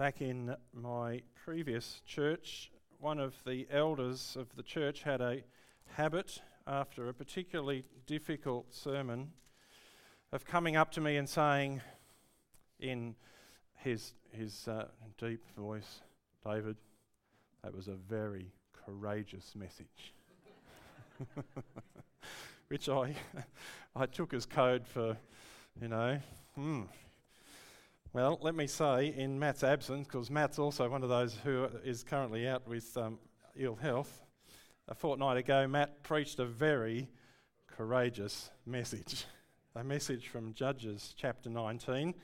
Back in my previous church, one of the elders of the church had a habit after a particularly difficult sermon of coming up to me and saying, in his, his uh, deep voice, David, that was a very courageous message. Which I, I took as code for, you know, hmm, well, let me say, in Matt's absence, because Matt's also one of those who is currently out with um, ill health, a fortnight ago, Matt preached a very courageous message. A message from Judges chapter 19.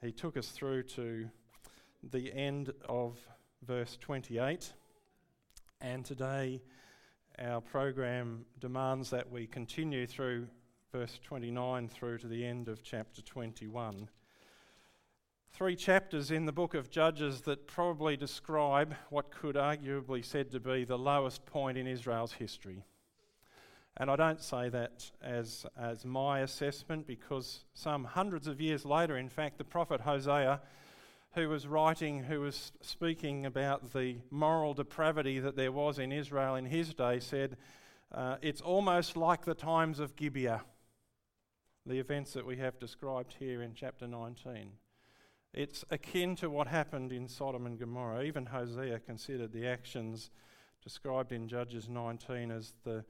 He took us through to the end of verse 28. And today, our program demands that we continue through verse 29 through to the end of chapter 21 three chapters in the book of Judges that probably describe what could arguably said to be the lowest point in Israel's history. And I don't say that as, as my assessment because some hundreds of years later, in fact, the prophet Hosea, who was writing, who was speaking about the moral depravity that there was in Israel in his day, said, uh, It's almost like the times of Gibeah, the events that we have described here in chapter 19. It's akin to what happened in Sodom and Gomorrah. Even Hosea considered the actions described in Judges 19 as the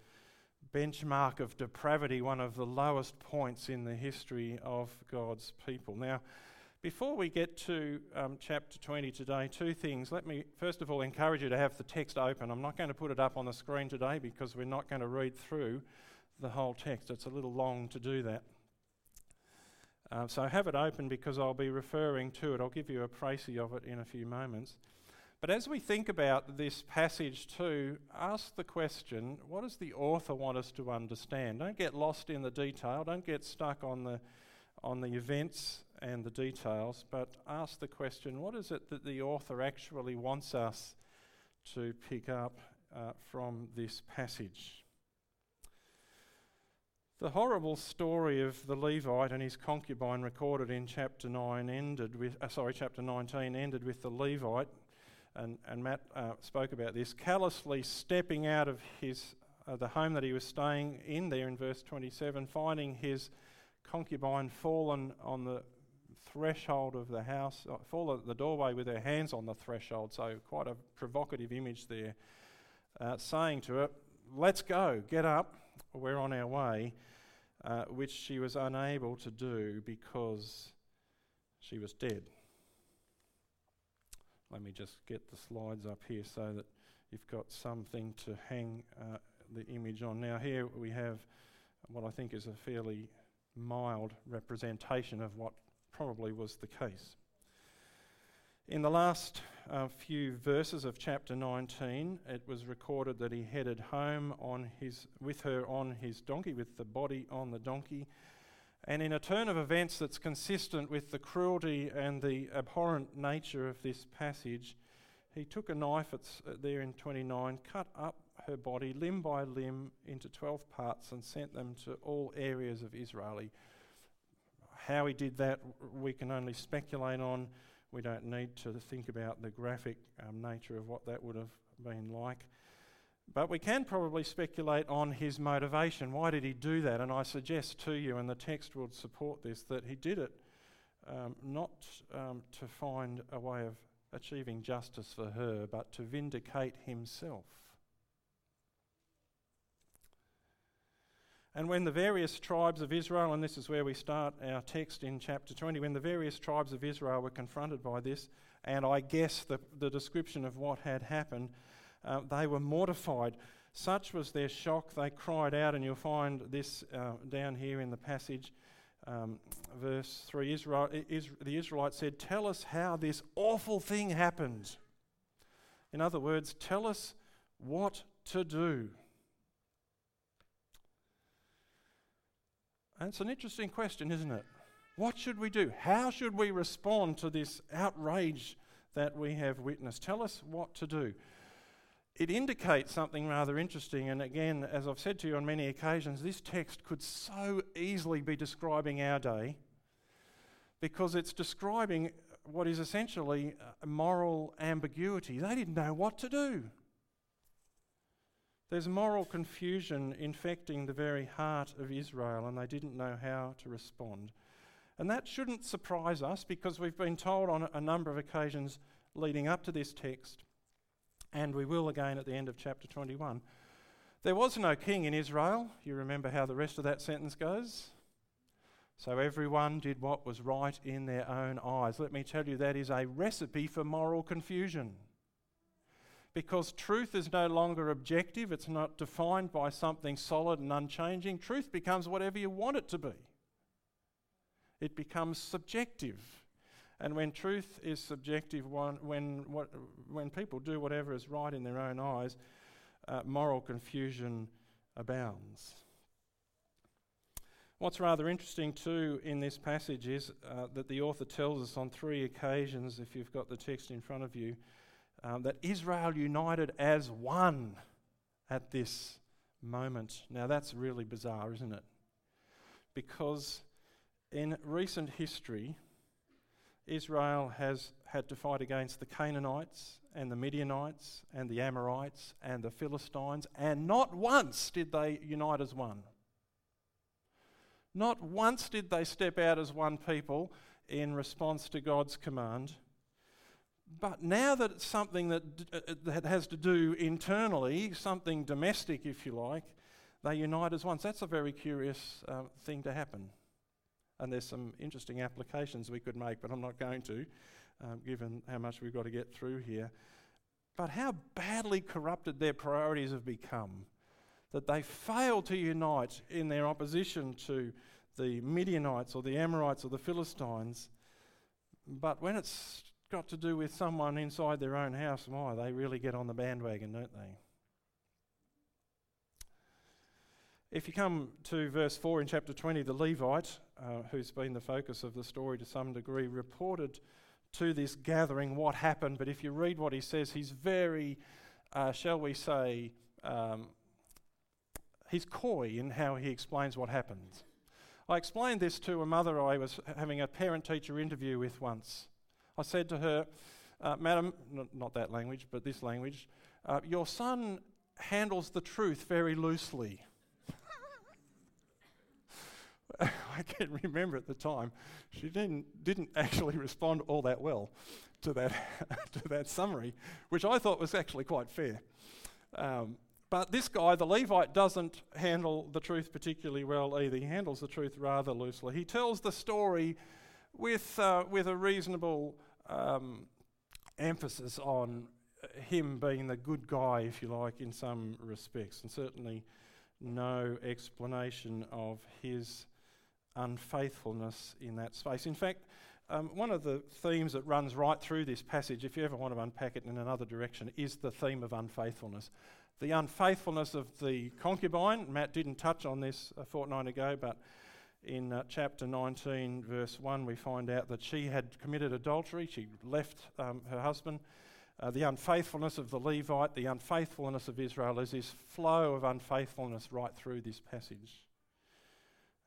benchmark of depravity, one of the lowest points in the history of God's people. Now, before we get to um, chapter 20 today, two things. Let me first of all encourage you to have the text open. I'm not going to put it up on the screen today because we're not going to read through the whole text. It's a little long to do that. Uh, so have it open because I'll be referring to it. I'll give you a précis of it in a few moments. But as we think about this passage too, ask the question what does the author want us to understand? Don't get lost in the detail, don't get stuck on the, on the events and the details, but ask the question what is it that the author actually wants us to pick up uh, from this passage? The horrible story of the Levite and his concubine recorded in chapter 9 ended with, uh, sorry, chapter 19 ended with the Levite, and, and Matt uh, spoke about this, callously stepping out of his, uh, the home that he was staying in there in verse 27, finding his concubine fallen on the threshold of the house, uh, fallen at the doorway with her hands on the threshold, so quite a provocative image there, uh, saying to her, Let's go, get up we're on our way, uh, which she was unable to do because she was dead. Let me just get the slides up here so that you've got something to hang uh, the image on. Now, here we have what I think is a fairly mild representation of what probably was the case. In the last uh, few verses of chapter 19, it was recorded that he headed home on his, with her on his donkey, with the body on the donkey. And in a turn of events that's consistent with the cruelty and the abhorrent nature of this passage, he took a knife, it's uh, there in 29, cut up her body limb by limb into 12 parts and sent them to all areas of Israel. How he did that, we can only speculate on. We don't need to think about the graphic um, nature of what that would have been like. But we can probably speculate on his motivation. Why did he do that? And I suggest to you, and the text would support this, that he did it um, not um, to find a way of achieving justice for her, but to vindicate himself. And when the various tribes of Israel, and this is where we start our text in chapter 20, when the various tribes of Israel were confronted by this, and I guess the, the description of what had happened, uh, they were mortified. Such was their shock, they cried out, and you'll find this uh, down here in the passage, um, verse 3. Israel, the Israelites said, Tell us how this awful thing happened. In other words, tell us what to do. It's an interesting question, isn't it? What should we do? How should we respond to this outrage that we have witnessed? Tell us what to do. It indicates something rather interesting, and again, as I've said to you on many occasions, this text could so easily be describing our day because it's describing what is essentially moral ambiguity. They didn't know what to do. There's moral confusion infecting the very heart of Israel, and they didn't know how to respond. And that shouldn't surprise us because we've been told on a number of occasions leading up to this text, and we will again at the end of chapter 21. There was no king in Israel. You remember how the rest of that sentence goes? So everyone did what was right in their own eyes. Let me tell you, that is a recipe for moral confusion because truth is no longer objective, it's not defined by something solid and unchanging. Truth becomes whatever you want it to be, it becomes subjective. And when truth is subjective, when, when, what, when people do whatever is right in their own eyes, uh, moral confusion abounds. What's rather interesting too in this passage is uh, that the author tells us on three occasions, if you've got the text in front of you, um, that Israel united as one at this moment. Now, that's really bizarre, isn't it? Because in recent history, Israel has had to fight against the Canaanites and the Midianites and the Amorites and the Philistines, and not once did they unite as one. Not once did they step out as one people in response to God's command. But now that it's something that, uh, uh, that has to do internally, something domestic, if you like, they unite as one. That's a very curious uh, thing to happen. And there's some interesting applications we could make, but I'm not going to, um, given how much we've got to get through here. But how badly corrupted their priorities have become that they fail to unite in their opposition to the Midianites or the Amorites or the Philistines. But when it's got to do with someone inside their own house, why, they really get on the bandwagon, don't they? If you come to verse 4 in chapter 20, the Levite, uh, who's been the focus of the story to some degree, reported to this gathering what happened. But if you read what he says, he's very, uh, shall we say, um, he's coy in how he explains what happened. I explained this to a mother I was having a parent teacher interview with once. I said to her, uh, Madam, n- not that language, but this language, uh, your son handles the truth very loosely. I can remember at the time, she didn't, didn't actually respond all that well to that, to that summary, which I thought was actually quite fair. Um, but this guy, the Levite, doesn't handle the truth particularly well either. He handles the truth rather loosely. He tells the story with, uh, with a reasonable um, emphasis on him being the good guy, if you like, in some respects, and certainly no explanation of his unfaithfulness in that space. In fact, um, one of the themes that runs right through this passage, if you ever want to unpack it in another direction, is the theme of unfaithfulness. The unfaithfulness of the concubine, Matt didn't touch on this a fortnight ago, but in uh, chapter 19, verse 1, we find out that she had committed adultery. She left um, her husband. Uh, the unfaithfulness of the Levite, the unfaithfulness of Israel, there's this flow of unfaithfulness right through this passage.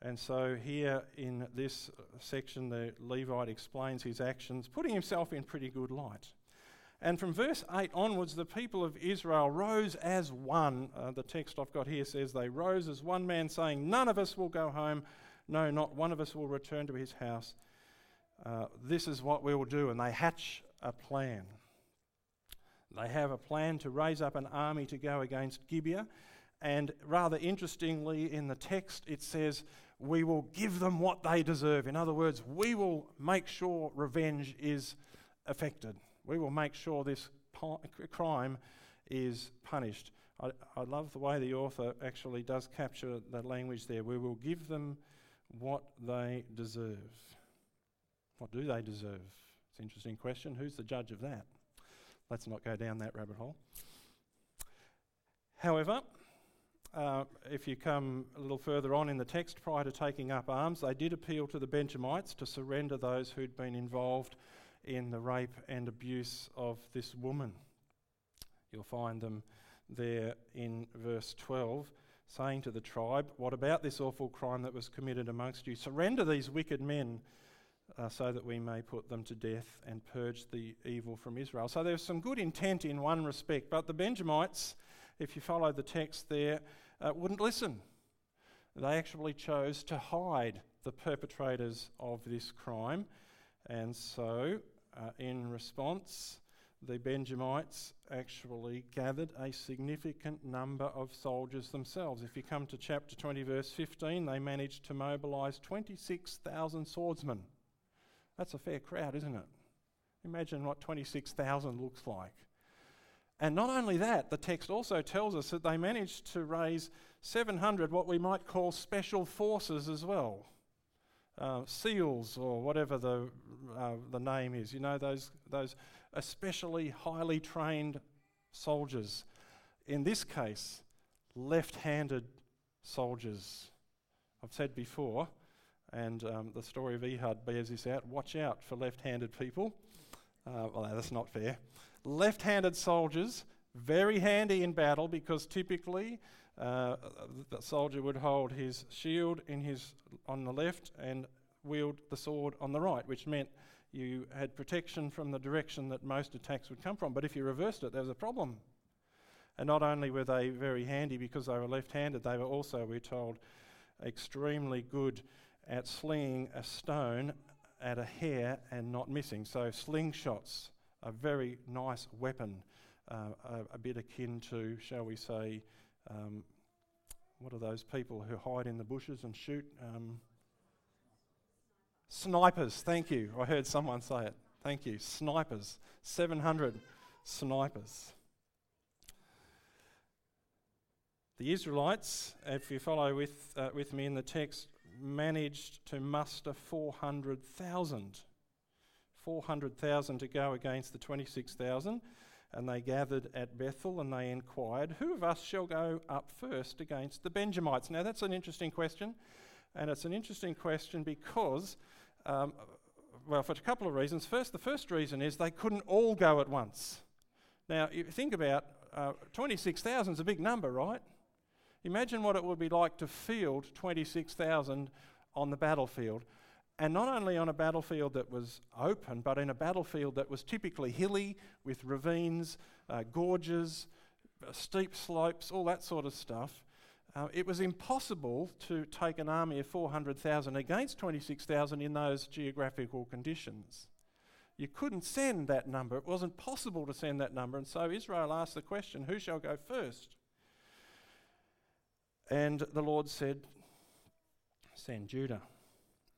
And so, here in this section, the Levite explains his actions, putting himself in pretty good light. And from verse 8 onwards, the people of Israel rose as one. Uh, the text I've got here says they rose as one man, saying, None of us will go home no, not one of us will return to his house. Uh, this is what we will do. And they hatch a plan. They have a plan to raise up an army to go against Gibeah. And rather interestingly, in the text, it says, We will give them what they deserve. In other words, we will make sure revenge is affected. We will make sure this crime is punished. I, I love the way the author actually does capture the language there. We will give them what they deserve. What do they deserve? It's an interesting question. Who's the judge of that? Let's not go down that rabbit hole. However, uh, if you come a little further on in the text, prior to taking up arms, they did appeal to the Benjamites to surrender those who'd been involved in the rape and abuse of this woman. You'll find them there in verse 12 saying to the tribe, What about this awful crime that was committed amongst you? Surrender these wicked men uh, so that we may put them to death and purge the evil from Israel. So there's some good intent in one respect, but the Benjamites, if you follow the text there, uh, wouldn't listen. They actually chose to hide the perpetrators of this crime, and so uh, in response, the Benjamites actually gathered a significant number of soldiers themselves. If you come to chapter 20, verse 15, they managed to mobilize 26,000 swordsmen. That's a fair crowd, isn't it? Imagine what 26,000 looks like. And not only that, the text also tells us that they managed to raise 700 what we might call special forces as well. Uh, SEALs or whatever the, uh, the name is, you know, those, those especially highly trained soldiers. In this case, left handed soldiers. I've said before, and um, the story of Ehud bears this out watch out for left handed people. Uh, well, that's not fair. Left handed soldiers, very handy in battle because typically uh, the soldier would hold his shield in his, on the left and wield the sword on the right, which meant you had protection from the direction that most attacks would come from. But if you reversed it, there was a problem. And not only were they very handy because they were left handed, they were also, we're told, extremely good at slinging a stone at a hair and not missing. So, slingshots, a very nice weapon, uh, a, a, bit akin to, shall we say, um, what are those people who hide in the bushes and shoot? Um, Snipers, thank you. I heard someone say it. Thank you. Snipers. 700 snipers. The Israelites, if you follow with, uh, with me in the text, managed to muster 400,000. 400,000 to go against the 26,000. And they gathered at Bethel and they inquired, Who of us shall go up first against the Benjamites? Now, that's an interesting question. And it's an interesting question because um, well, for a couple of reasons. First, the first reason is they couldn't all go at once. Now, you think about uh, 26,000 is a big number, right? Imagine what it would be like to field 26,000 on the battlefield. And not only on a battlefield that was open, but in a battlefield that was typically hilly with ravines, uh, gorges, uh, steep slopes, all that sort of stuff. Uh, it was impossible to take an army of 400,000 against 26,000 in those geographical conditions. You couldn't send that number. It wasn't possible to send that number. And so Israel asked the question who shall go first? And the Lord said, Send Judah.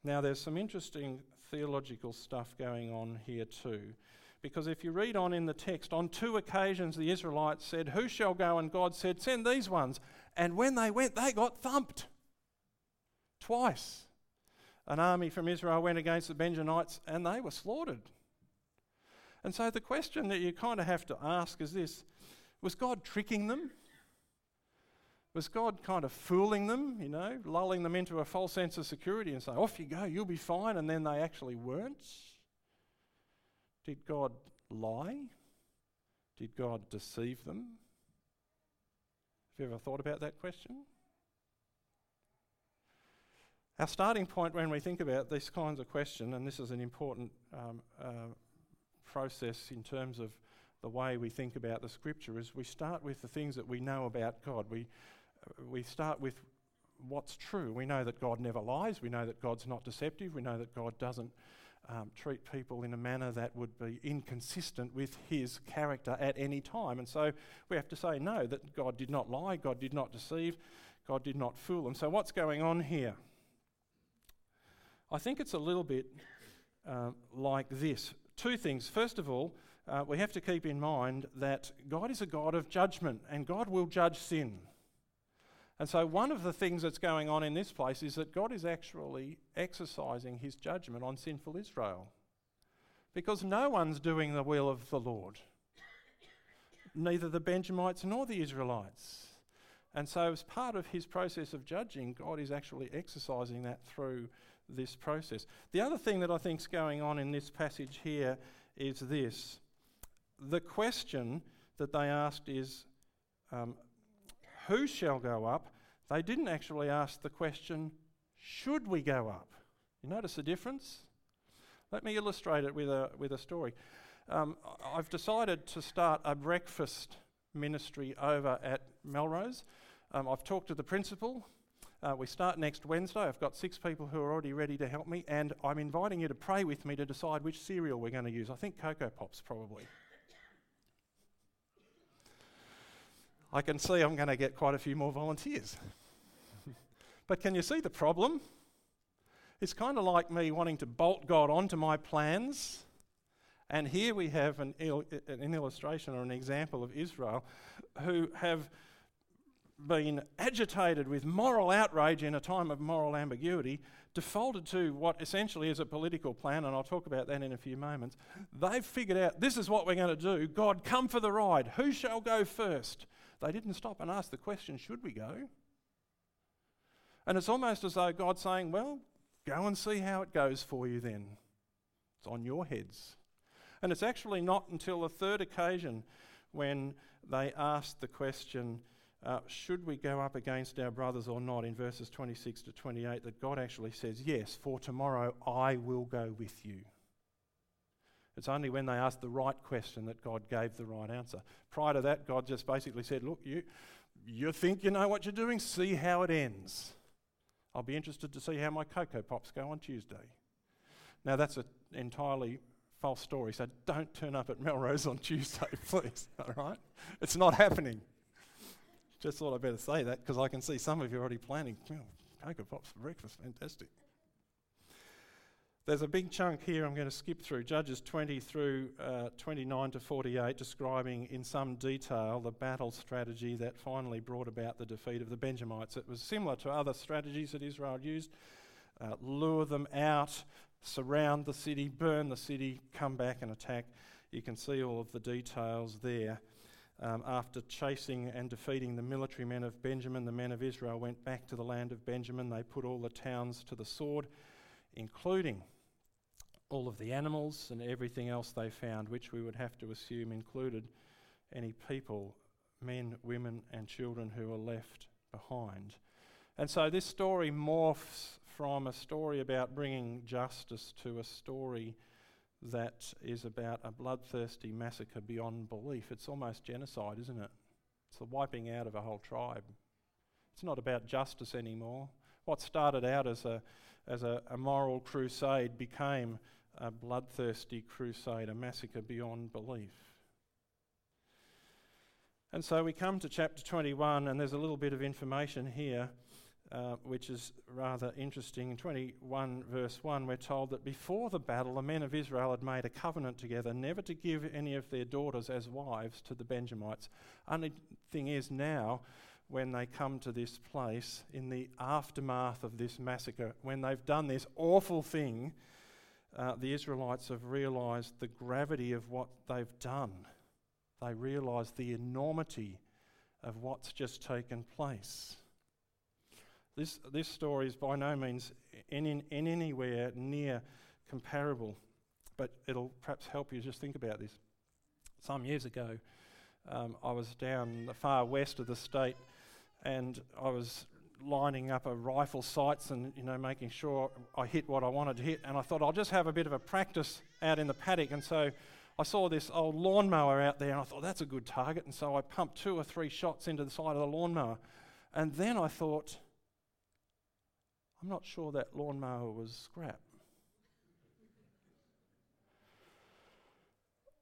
Now, there's some interesting theological stuff going on here too. Because if you read on in the text, on two occasions the Israelites said, Who shall go? And God said, Send these ones. And when they went, they got thumped. Twice. An army from Israel went against the Benjamites and they were slaughtered. And so the question that you kind of have to ask is this Was God tricking them? Was God kind of fooling them, you know, lulling them into a false sense of security and saying, off you go, you'll be fine, and then they actually weren't? Did God lie? Did God deceive them? You ever thought about that question? Our starting point when we think about these kinds of questions, and this is an important um, uh, process in terms of the way we think about the scripture, is we start with the things that we know about God. We, uh, we start with what's true. We know that God never lies. We know that God's not deceptive. We know that God doesn't um, treat people in a manner that would be inconsistent with his character at any time. And so we have to say no, that God did not lie, God did not deceive, God did not fool them. So what's going on here? I think it's a little bit uh, like this. Two things. First of all, uh, we have to keep in mind that God is a God of judgment and God will judge sin. And so, one of the things that's going on in this place is that God is actually exercising his judgment on sinful Israel. Because no one's doing the will of the Lord, neither the Benjamites nor the Israelites. And so, as part of his process of judging, God is actually exercising that through this process. The other thing that I think is going on in this passage here is this the question that they asked is um, who shall go up, they didn't actually ask the question, should we go up? You notice the difference? Let me illustrate it with a, with a story. Um, I've decided to start a breakfast ministry over at Melrose. Um, I've talked to the principal. Uh, we start next Wednesday. I've got six people who are already ready to help me, and I'm inviting you to pray with me to decide which cereal we're going to use. I think Cocoa Pops, probably. I can see I'm going to get quite a few more volunteers. but can you see the problem? It's kind of like me wanting to bolt God onto my plans. And here we have an, il- an illustration or an example of Israel who have been agitated with moral outrage in a time of moral ambiguity, defaulted to what essentially is a political plan, and I'll talk about that in a few moments. They've figured out this is what we're going to do. God, come for the ride. Who shall go first? They didn't stop and ask the question, should we go? And it's almost as though God's saying, well, go and see how it goes for you then. It's on your heads. And it's actually not until the third occasion when they asked the question, uh, should we go up against our brothers or not, in verses 26 to 28, that God actually says, Yes, for tomorrow I will go with you. It's only when they asked the right question that God gave the right answer. Prior to that, God just basically said, Look, you, you think you know what you're doing, see how it ends. I'll be interested to see how my Cocoa Pops go on Tuesday. Now, that's an entirely false story, so don't turn up at Melrose on Tuesday, please. All right? It's not happening. Just thought I'd better say that because I can see some of you already planning. Cocoa Pops for breakfast, fantastic. There's a big chunk here I'm going to skip through, Judges 20 through uh, 29 to 48, describing in some detail the battle strategy that finally brought about the defeat of the Benjamites. It was similar to other strategies that Israel used uh, lure them out, surround the city, burn the city, come back and attack. You can see all of the details there. Um, after chasing and defeating the military men of Benjamin, the men of Israel went back to the land of Benjamin. They put all the towns to the sword including all of the animals and everything else they found, which we would have to assume included any people, men, women, and children who were left behind. And so this story morphs from a story about bringing justice to a story that is about a bloodthirsty massacre beyond belief. It's almost genocide, isn't it? It's the wiping out of a whole tribe. It's not about justice anymore. What started out as a as a, a moral crusade became a bloodthirsty crusade, a massacre beyond belief. And so we come to chapter 21, and there's a little bit of information here. Uh, which is rather interesting. In 21, verse 1, we're told that before the battle, the men of Israel had made a covenant together never to give any of their daughters as wives to the Benjamites. Only thing is, now when they come to this place in the aftermath of this massacre, when they've done this awful thing, uh, the Israelites have realized the gravity of what they've done. They realize the enormity of what's just taken place. This, this story is by no means in, in, in anywhere near comparable, but it'll perhaps help you just think about this. Some years ago, um, I was down the far west of the state and I was lining up a rifle sights and you know making sure I hit what I wanted to hit and I thought I'll just have a bit of a practice out in the paddock. And so I saw this old lawnmower out there and I thought that's a good target. And so I pumped two or three shots into the side of the lawnmower. And then I thought I'm not sure that lawnmower was scrap.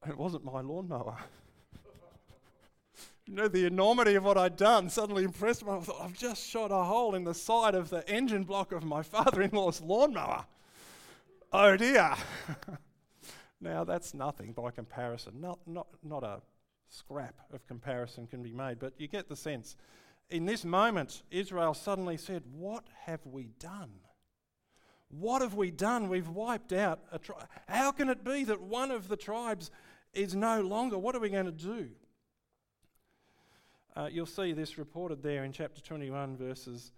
It wasn't my lawnmower you know, the enormity of what I'd done suddenly impressed me. I thought, I've just shot a hole in the side of the engine block of my father in law's lawnmower. Oh dear. now, that's nothing by comparison. Not, not, not a scrap of comparison can be made, but you get the sense. In this moment, Israel suddenly said, What have we done? What have we done? We've wiped out a tribe. How can it be that one of the tribes is no longer? What are we going to do? Uh, you'll see this reported there in chapter 21, verses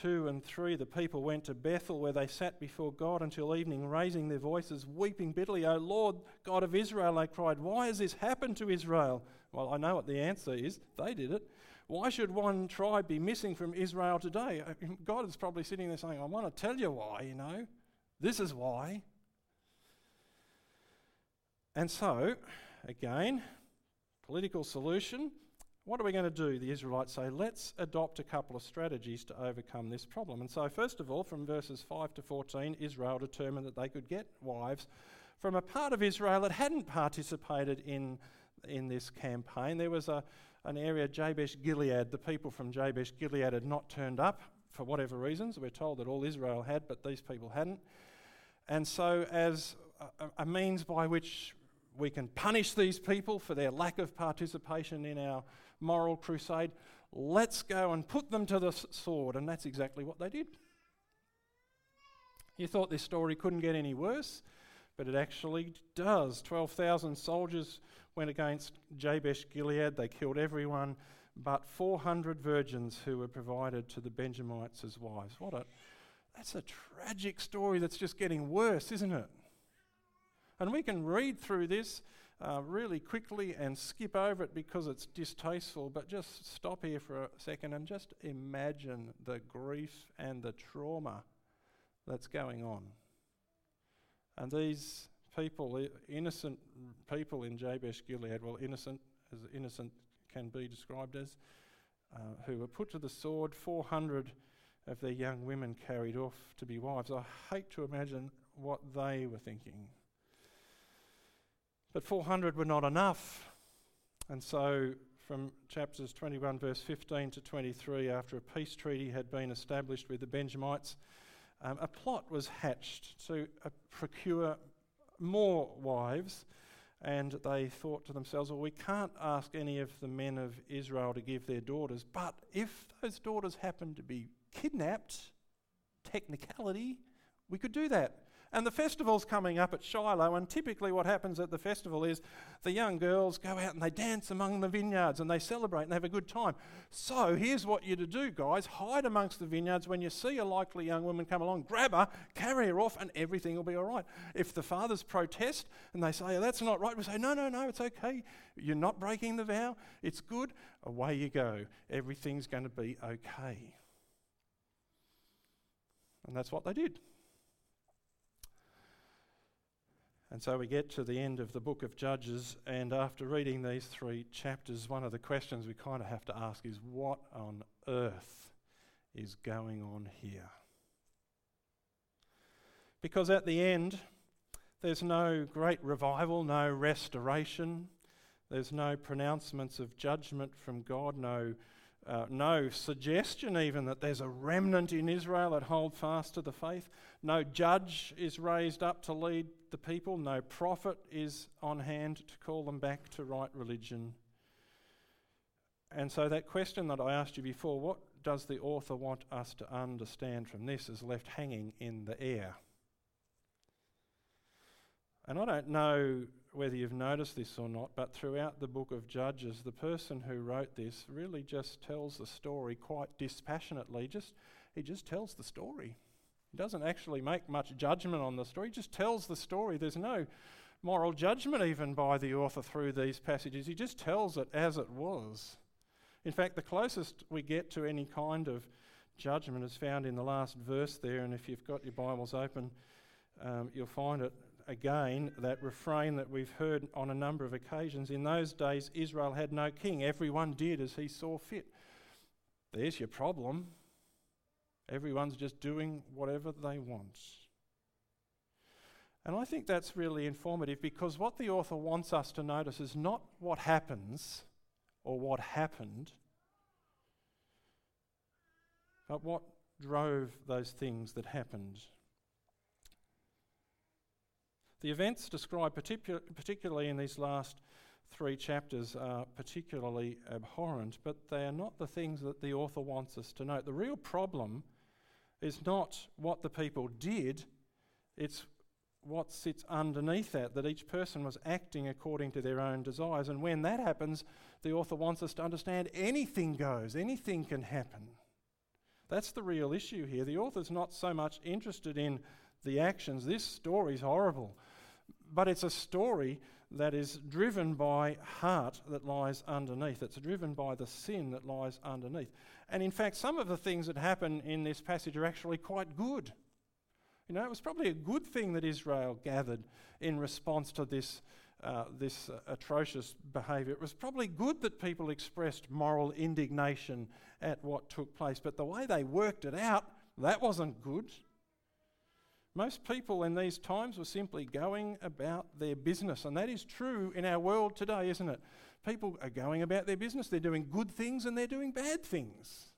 2 and 3. The people went to Bethel, where they sat before God until evening, raising their voices, weeping bitterly. O Lord, God of Israel, they cried, Why has this happened to Israel? Well, I know what the answer is. They did it. Why should one tribe be missing from Israel today? God is probably sitting there saying, I want to tell you why, you know. This is why. And so, again, political solution. What are we going to do? The Israelites say, let's adopt a couple of strategies to overcome this problem. And so, first of all, from verses 5 to 14, Israel determined that they could get wives from a part of Israel that hadn't participated in, in this campaign. There was a, an area, Jabesh Gilead. The people from Jabesh Gilead had not turned up for whatever reasons. We're told that all Israel had, but these people hadn't. And so, as a, a means by which we can punish these people for their lack of participation in our moral crusade. Let's go and put them to the sword. And that's exactly what they did. You thought this story couldn't get any worse, but it actually does. 12,000 soldiers went against Jabesh Gilead. They killed everyone but 400 virgins who were provided to the Benjamites as wives. What a that's a tragic story that's just getting worse, isn't it? And we can read through this uh, really quickly and skip over it because it's distasteful, but just stop here for a second and just imagine the grief and the trauma that's going on. And these people, innocent people in Jabesh Gilead, well, innocent as innocent can be described as, uh, who were put to the sword, 400 of their young women carried off to be wives. I hate to imagine what they were thinking. But 400 were not enough. And so, from chapters 21, verse 15 to 23, after a peace treaty had been established with the Benjamites, um, a plot was hatched to uh, procure more wives. And they thought to themselves, well, we can't ask any of the men of Israel to give their daughters, but if those daughters happen to be kidnapped, technicality, we could do that. And the festival's coming up at Shiloh, and typically what happens at the festival is the young girls go out and they dance among the vineyards and they celebrate and they have a good time. So here's what you're to do, guys hide amongst the vineyards. When you see a likely young woman come along, grab her, carry her off, and everything will be all right. If the fathers protest and they say, oh, That's not right, we say, No, no, no, it's okay. You're not breaking the vow. It's good. Away you go. Everything's going to be okay. And that's what they did. And so we get to the end of the book of Judges, and after reading these three chapters, one of the questions we kind of have to ask is what on earth is going on here? Because at the end, there's no great revival, no restoration, there's no pronouncements of judgment from God, no uh, no suggestion even that there's a remnant in Israel that hold fast to the faith. No judge is raised up to lead the people. No prophet is on hand to call them back to right religion. And so, that question that I asked you before what does the author want us to understand from this is left hanging in the air. And I don't know whether you've noticed this or not, but throughout the book of Judges, the person who wrote this really just tells the story quite dispassionately. Just he just tells the story. He doesn't actually make much judgment on the story. He just tells the story. There's no moral judgment even by the author through these passages. He just tells it as it was. In fact, the closest we get to any kind of judgment is found in the last verse there, and if you've got your Bibles open, um, you'll find it again that refrain that we've heard on a number of occasions. In those days, Israel had no king, everyone did as he saw fit. There's your problem. Everyone's just doing whatever they want. And I think that's really informative because what the author wants us to notice is not what happens or what happened, but what drove those things that happened. The events described, particu- particularly in these last three chapters, are particularly abhorrent, but they are not the things that the author wants us to note. The real problem is not what the people did, it's what sits underneath that, that each person was acting according to their own desires. And when that happens, the author wants us to understand anything goes, anything can happen. That's the real issue here. The author's not so much interested in the actions. This story's horrible but it's a story that is driven by heart that lies underneath. It's driven by the sin that lies underneath. And in fact, some of the things that happen in this passage are actually quite good. You know, it was probably a good thing that Israel gathered in response to this uh, this uh, atrocious behaviour. It was probably good that people expressed moral indignation at what took place, but the way they worked it out, that wasn't good. Most people in these times were simply going about their business, and that is true in our world today, isn't it? People are going about their business, they're doing good things and they're doing bad things.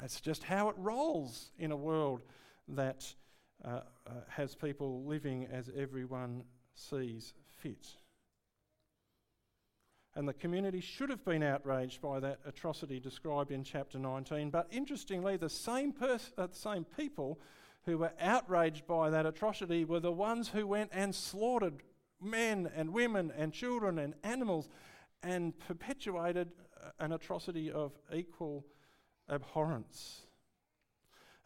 That's just how it rolls in a world that uh, uh, has people living as everyone sees fit. And the community should have been outraged by that atrocity described in chapter 19. But interestingly, the same, pers- uh, the same people who were outraged by that atrocity were the ones who went and slaughtered men and women and children and animals and perpetuated uh, an atrocity of equal abhorrence.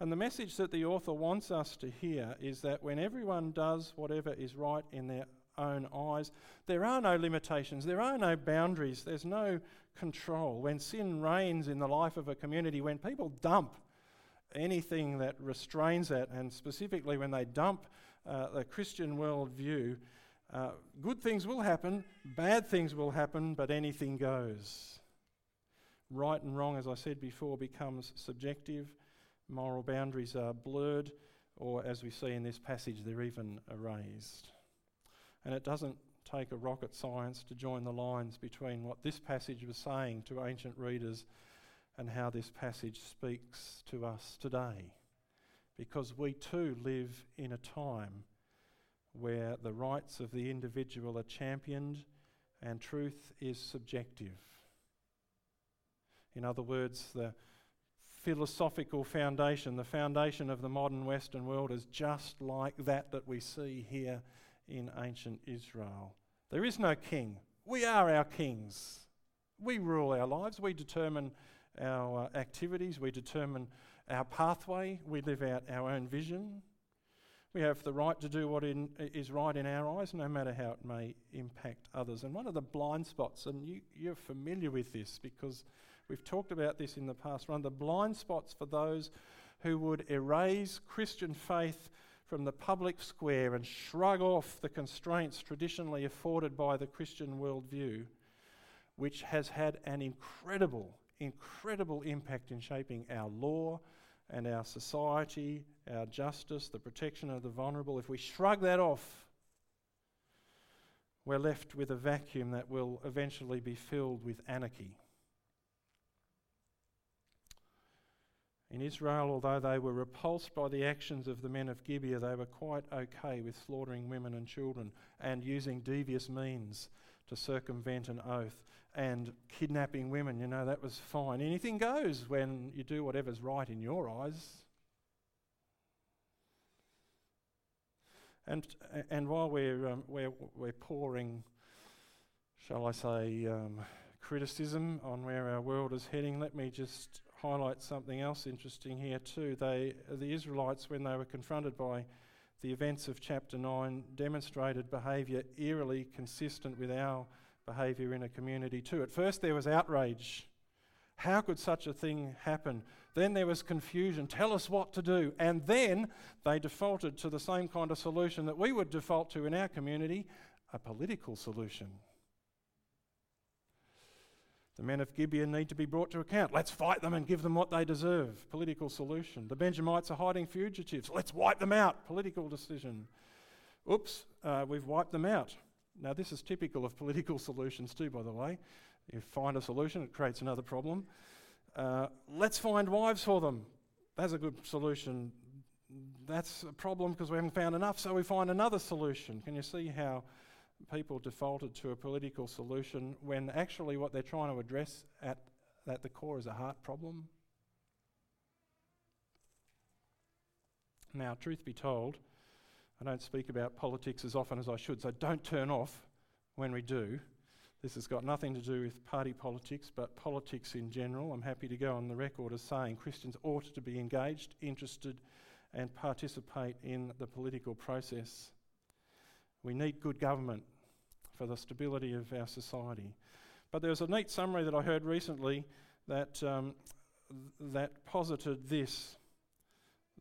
And the message that the author wants us to hear is that when everyone does whatever is right in their own eyes, there are no limitations, there are no boundaries, there's no control. When sin reigns in the life of a community, when people dump anything that restrains that, and specifically when they dump uh, the Christian worldview, uh, good things will happen, bad things will happen, but anything goes. Right and wrong, as I said before, becomes subjective moral boundaries are blurred, or as we see in this passage, they're even erased. And it doesn't take a rocket science to join the lines between what this passage was saying to ancient readers and how this passage speaks to us today. Because we too live in a time where the rights of the individual are championed and truth is subjective. In other words, the philosophical foundation, the foundation of the modern Western world, is just like that that we see here in ancient Israel. There is no king. We are our kings. We rule our lives. We determine our uh, activities. We determine our pathway. We live out our own vision. We have the right to do what in, is right in our eyes, no matter how it may impact others. And one of the blind spots, and you, you're familiar with this because We've talked about this in the past. One of the blind spots for those who would erase Christian faith from the public square and shrug off the constraints traditionally afforded by the Christian worldview, which has had an incredible, incredible impact in shaping our law and our society, our justice, the protection of the vulnerable. If we shrug that off, we're left with a vacuum that will eventually be filled with anarchy. In Israel, although they were repulsed by the actions of the men of Gibeah, they were quite okay with slaughtering women and children and using devious means to circumvent an oath and kidnapping women. You know, that was fine. Anything goes when you do whatever's right in your eyes. And, and while we're, um, we're, we're pouring, shall I say, um, criticism on where our world is heading, let me just highlight something else interesting here too. They, the Israelites, when they were confronted by the events of chapter 9, demonstrated behaviour eerily consistent with our behaviour in a community too. At first, there was outrage. How could such a thing happen? Then there was confusion. Tell us what to do. And then they defaulted to the same kind of solution that we would default to in our community a political solution. The men of Gibeon need to be brought to account. Let's fight them and give them what they deserve. Political solution. The Benjamites are hiding fugitives. Let's wipe them out. Political decision. Oops, uh, we've wiped them out. Now, this is typical of political solutions, too, by the way. You find a solution, it creates another problem. Uh, let's find wives for them. That's a good solution. That's a problem because we haven't found enough, so we find another solution. Can you see how people defaulted to a political solution when actually what they're trying to address at, at the core is a heart problem. Now, truth be told, I don't speak about politics as often as I should, so don't turn off when we do. This has got nothing to do with party politics, but politics in general. I'm happy to go on the record as saying Christians ought to be engaged, interested, and participate in the political process. We need good government for the stability of our society. But there was a neat summary that I heard recently that, um, that posited this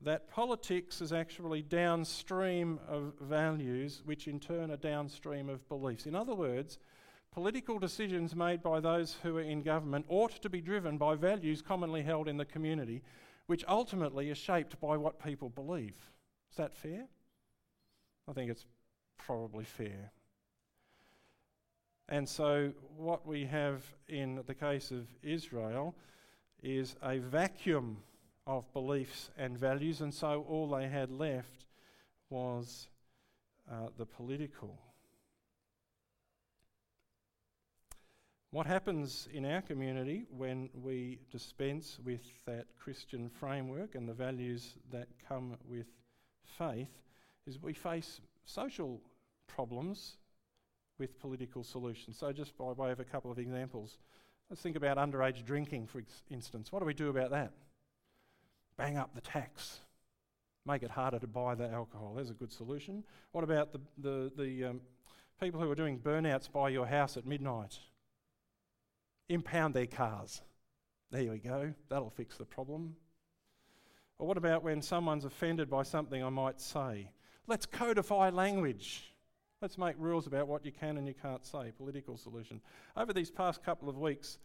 that politics is actually downstream of values, which in turn are downstream of beliefs. In other words, political decisions made by those who are in government ought to be driven by values commonly held in the community, which ultimately are shaped by what people believe. Is that fair? I think it's probably fair. And so, what we have in the case of Israel is a vacuum of beliefs and values, and so all they had left was uh, the political. What happens in our community when we dispense with that Christian framework and the values that come with faith is we face social problems with political solutions. So, just by way of a couple of examples, let's think about underage drinking, for ex- instance. What do we do about that? Bang up the tax, make it harder to buy the alcohol. There's a good solution. What about the, the, the um, people who are doing burnouts by your house at midnight? Impound their cars. There we go, that'll fix the problem. Or what about when someone's offended by something I might say? Let's codify language. Let's make rules about what you can and you can't say. Political solution. Over these past couple of weeks,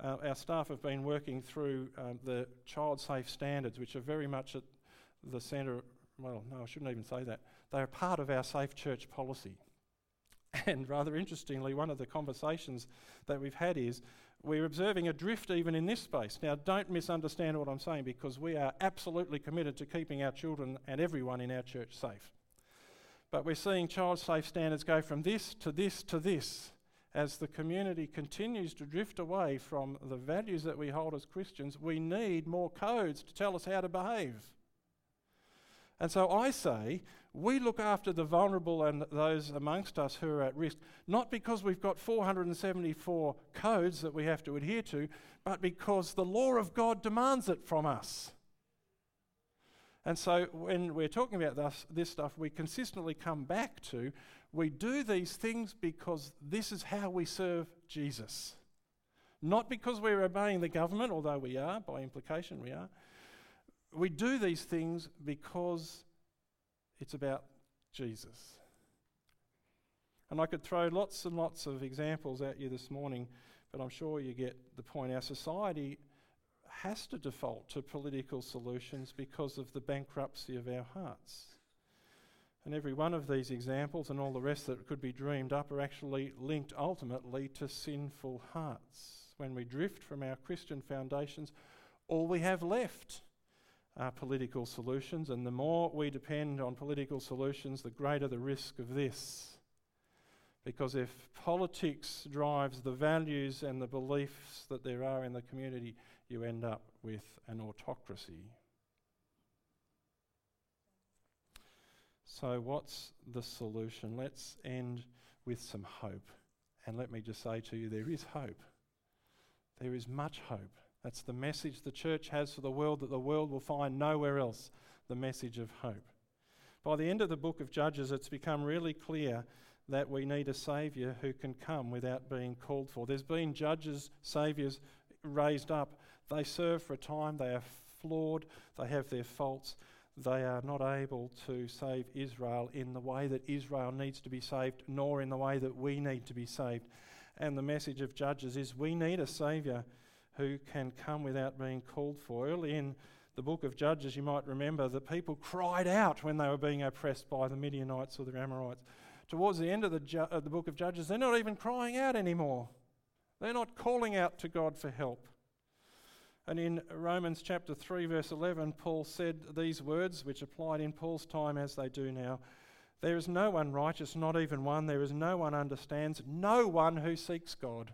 uh, our staff have been working through um, the child safe standards, which are very much at the centre. Well, no, I shouldn't even say that. They are part of our safe church policy. And rather interestingly, one of the conversations that we've had is we're observing a drift even in this space. Now, don't misunderstand what I'm saying because we are absolutely committed to keeping our children and everyone in our church safe. But we're seeing child safe standards go from this to this to this as the community continues to drift away from the values that we hold as Christians. We need more codes to tell us how to behave. And so I say, we look after the vulnerable and those amongst us who are at risk, not because we've got 474 codes that we have to adhere to, but because the law of God demands it from us. And so when we're talking about this, this stuff, we consistently come back to we do these things because this is how we serve Jesus. Not because we're obeying the government, although we are, by implication, we are. We do these things because it's about Jesus. And I could throw lots and lots of examples at you this morning, but I'm sure you get the point. Our society has to default to political solutions because of the bankruptcy of our hearts. And every one of these examples and all the rest that could be dreamed up are actually linked ultimately to sinful hearts. When we drift from our Christian foundations, all we have left are political solutions, and the more we depend on political solutions, the greater the risk of this. Because if politics drives the values and the beliefs that there are in the community, you end up with an autocracy. So, what's the solution? Let's end with some hope. And let me just say to you, there is hope. There is much hope. That's the message the church has for the world that the world will find nowhere else the message of hope. By the end of the book of Judges, it's become really clear that we need a Saviour who can come without being called for. There's been judges, Saviours raised up they serve for a time, they are flawed, they have their faults, they are not able to save Israel in the way that Israel needs to be saved, nor in the way that we need to be saved. And the message of Judges is we need a Saviour who can come without being called for. Early in the book of Judges, you might remember the people cried out when they were being oppressed by the Midianites or the Amorites. Towards the end of the, ju- of the book of Judges, they're not even crying out anymore. They're not calling out to God for help. And in Romans chapter 3, verse 11, Paul said these words, which applied in Paul's time as they do now There is no one righteous, not even one. There is no one understands, no one who seeks God.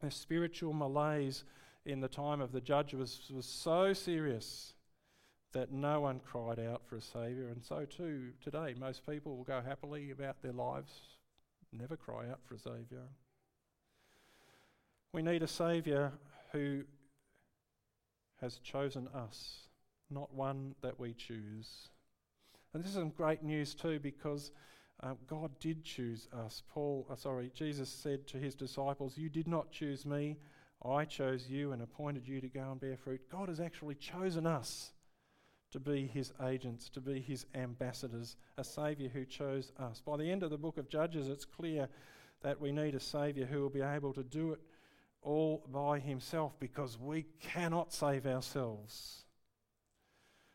The spiritual malaise in the time of the judge was, was so serious that no one cried out for a Saviour. And so, too, today, most people will go happily about their lives, never cry out for a Saviour. We need a Saviour who has chosen us, not one that we choose. And this is some great news too because uh, God did choose us. Paul, uh, sorry, Jesus said to his disciples, You did not choose me, I chose you and appointed you to go and bear fruit. God has actually chosen us to be his agents, to be his ambassadors, a Saviour who chose us. By the end of the book of Judges, it's clear that we need a Saviour who will be able to do it all by himself because we cannot save ourselves.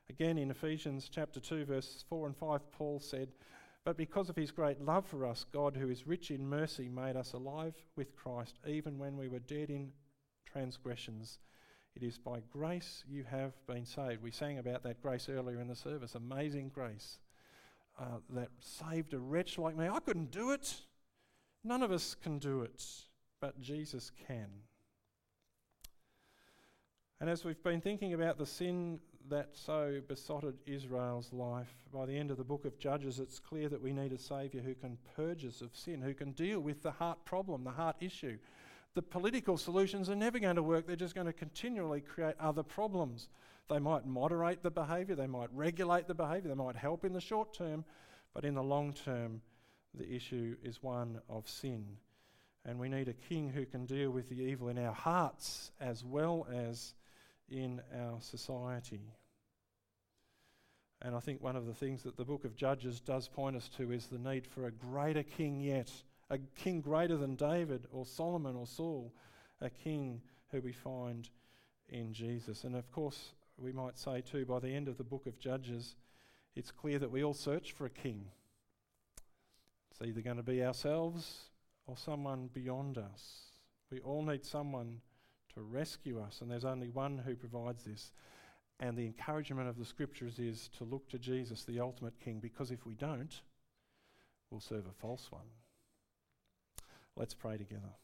Again, in Ephesians chapter 2, verses 4 and 5, Paul said, But because of his great love for us, God, who is rich in mercy, made us alive with Christ, even when we were dead in transgressions. It is by grace you have been saved. We sang about that grace earlier in the service. Amazing grace uh, that saved a wretch like me. I couldn't do it. None of us can do it, but Jesus can. And as we've been thinking about the sin that so besotted Israel's life, by the end of the book of Judges, it's clear that we need a Saviour who can purge us of sin, who can deal with the heart problem, the heart issue, the political solutions are never going to work. They're just going to continually create other problems. They might moderate the behaviour, they might regulate the behaviour, they might help in the short term, but in the long term, the issue is one of sin. And we need a king who can deal with the evil in our hearts as well as in our society. And I think one of the things that the book of Judges does point us to is the need for a greater king yet a king greater than David or Solomon or Saul, a king who we find in Jesus. And of course, we might say too, by the end of the book of Judges, it's clear that we all search for a king. It's either going to be ourselves or someone beyond us. We all need someone to rescue us, and there's only one who provides this. And the encouragement of the scriptures is to look to Jesus, the ultimate king, because if we don't, we'll serve a false one. Let's pray together.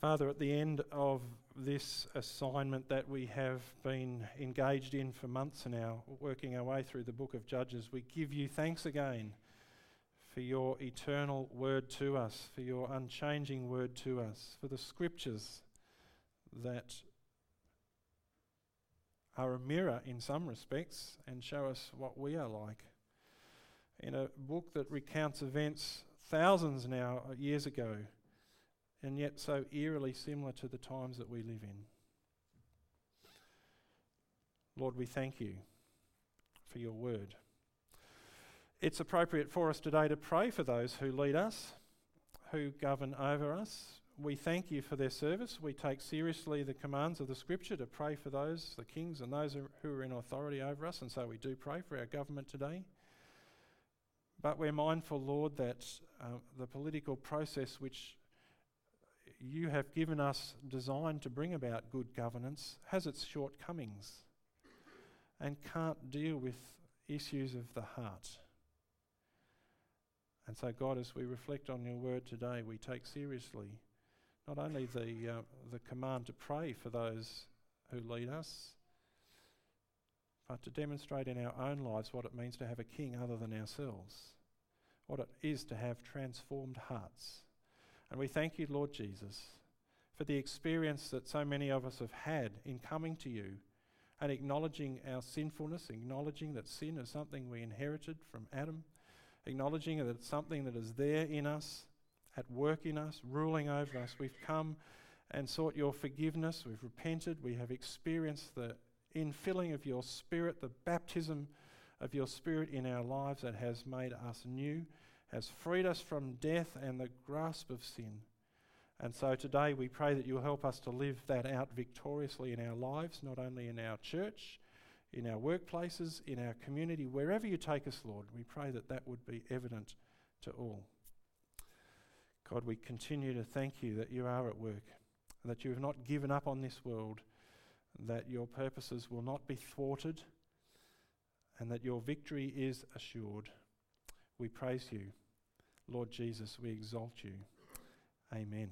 Father, at the end of this assignment that we have been engaged in for months now, working our way through the book of Judges, we give you thanks again for your eternal word to us, for your unchanging word to us, for the scriptures that are a mirror in some respects and show us what we are like in a book that recounts events thousands now, uh, years ago, and yet so eerily similar to the times that we live in. Lord, we thank you for your word. It's appropriate for us today to pray for those who lead us, who govern over us. We thank you for their service. We take seriously the commands of the Scripture to pray for those, the kings, and those who are in authority over us, and so we do pray for our government today. But we're mindful, Lord, that uh, the political process which you have given us designed to bring about good governance has its shortcomings and can't deal with issues of the heart. And so, God, as we reflect on your word today, we take seriously not only the, uh, the command to pray for those who lead us, but to demonstrate in our own lives what it means to have a king other than ourselves, what it is to have transformed hearts. And we thank you, Lord Jesus, for the experience that so many of us have had in coming to you and acknowledging our sinfulness, acknowledging that sin is something we inherited from Adam, acknowledging that it's something that is there in us, at work in us, ruling over us. We've come and sought your forgiveness. We've repented. We have experienced the infilling of your Spirit, the baptism of your Spirit in our lives that has made us new, has freed us from death and the grasp of sin. And so today we pray that you'll help us to live that out victoriously in our lives, not only in our church, in our workplaces, in our community, wherever you take us, Lord. We pray that that would be evident to all. God, we continue to thank you that you are at work, that you have not given up on this world that your purposes will not be thwarted and that your victory is assured. We praise you. Lord Jesus, we exalt you. Amen.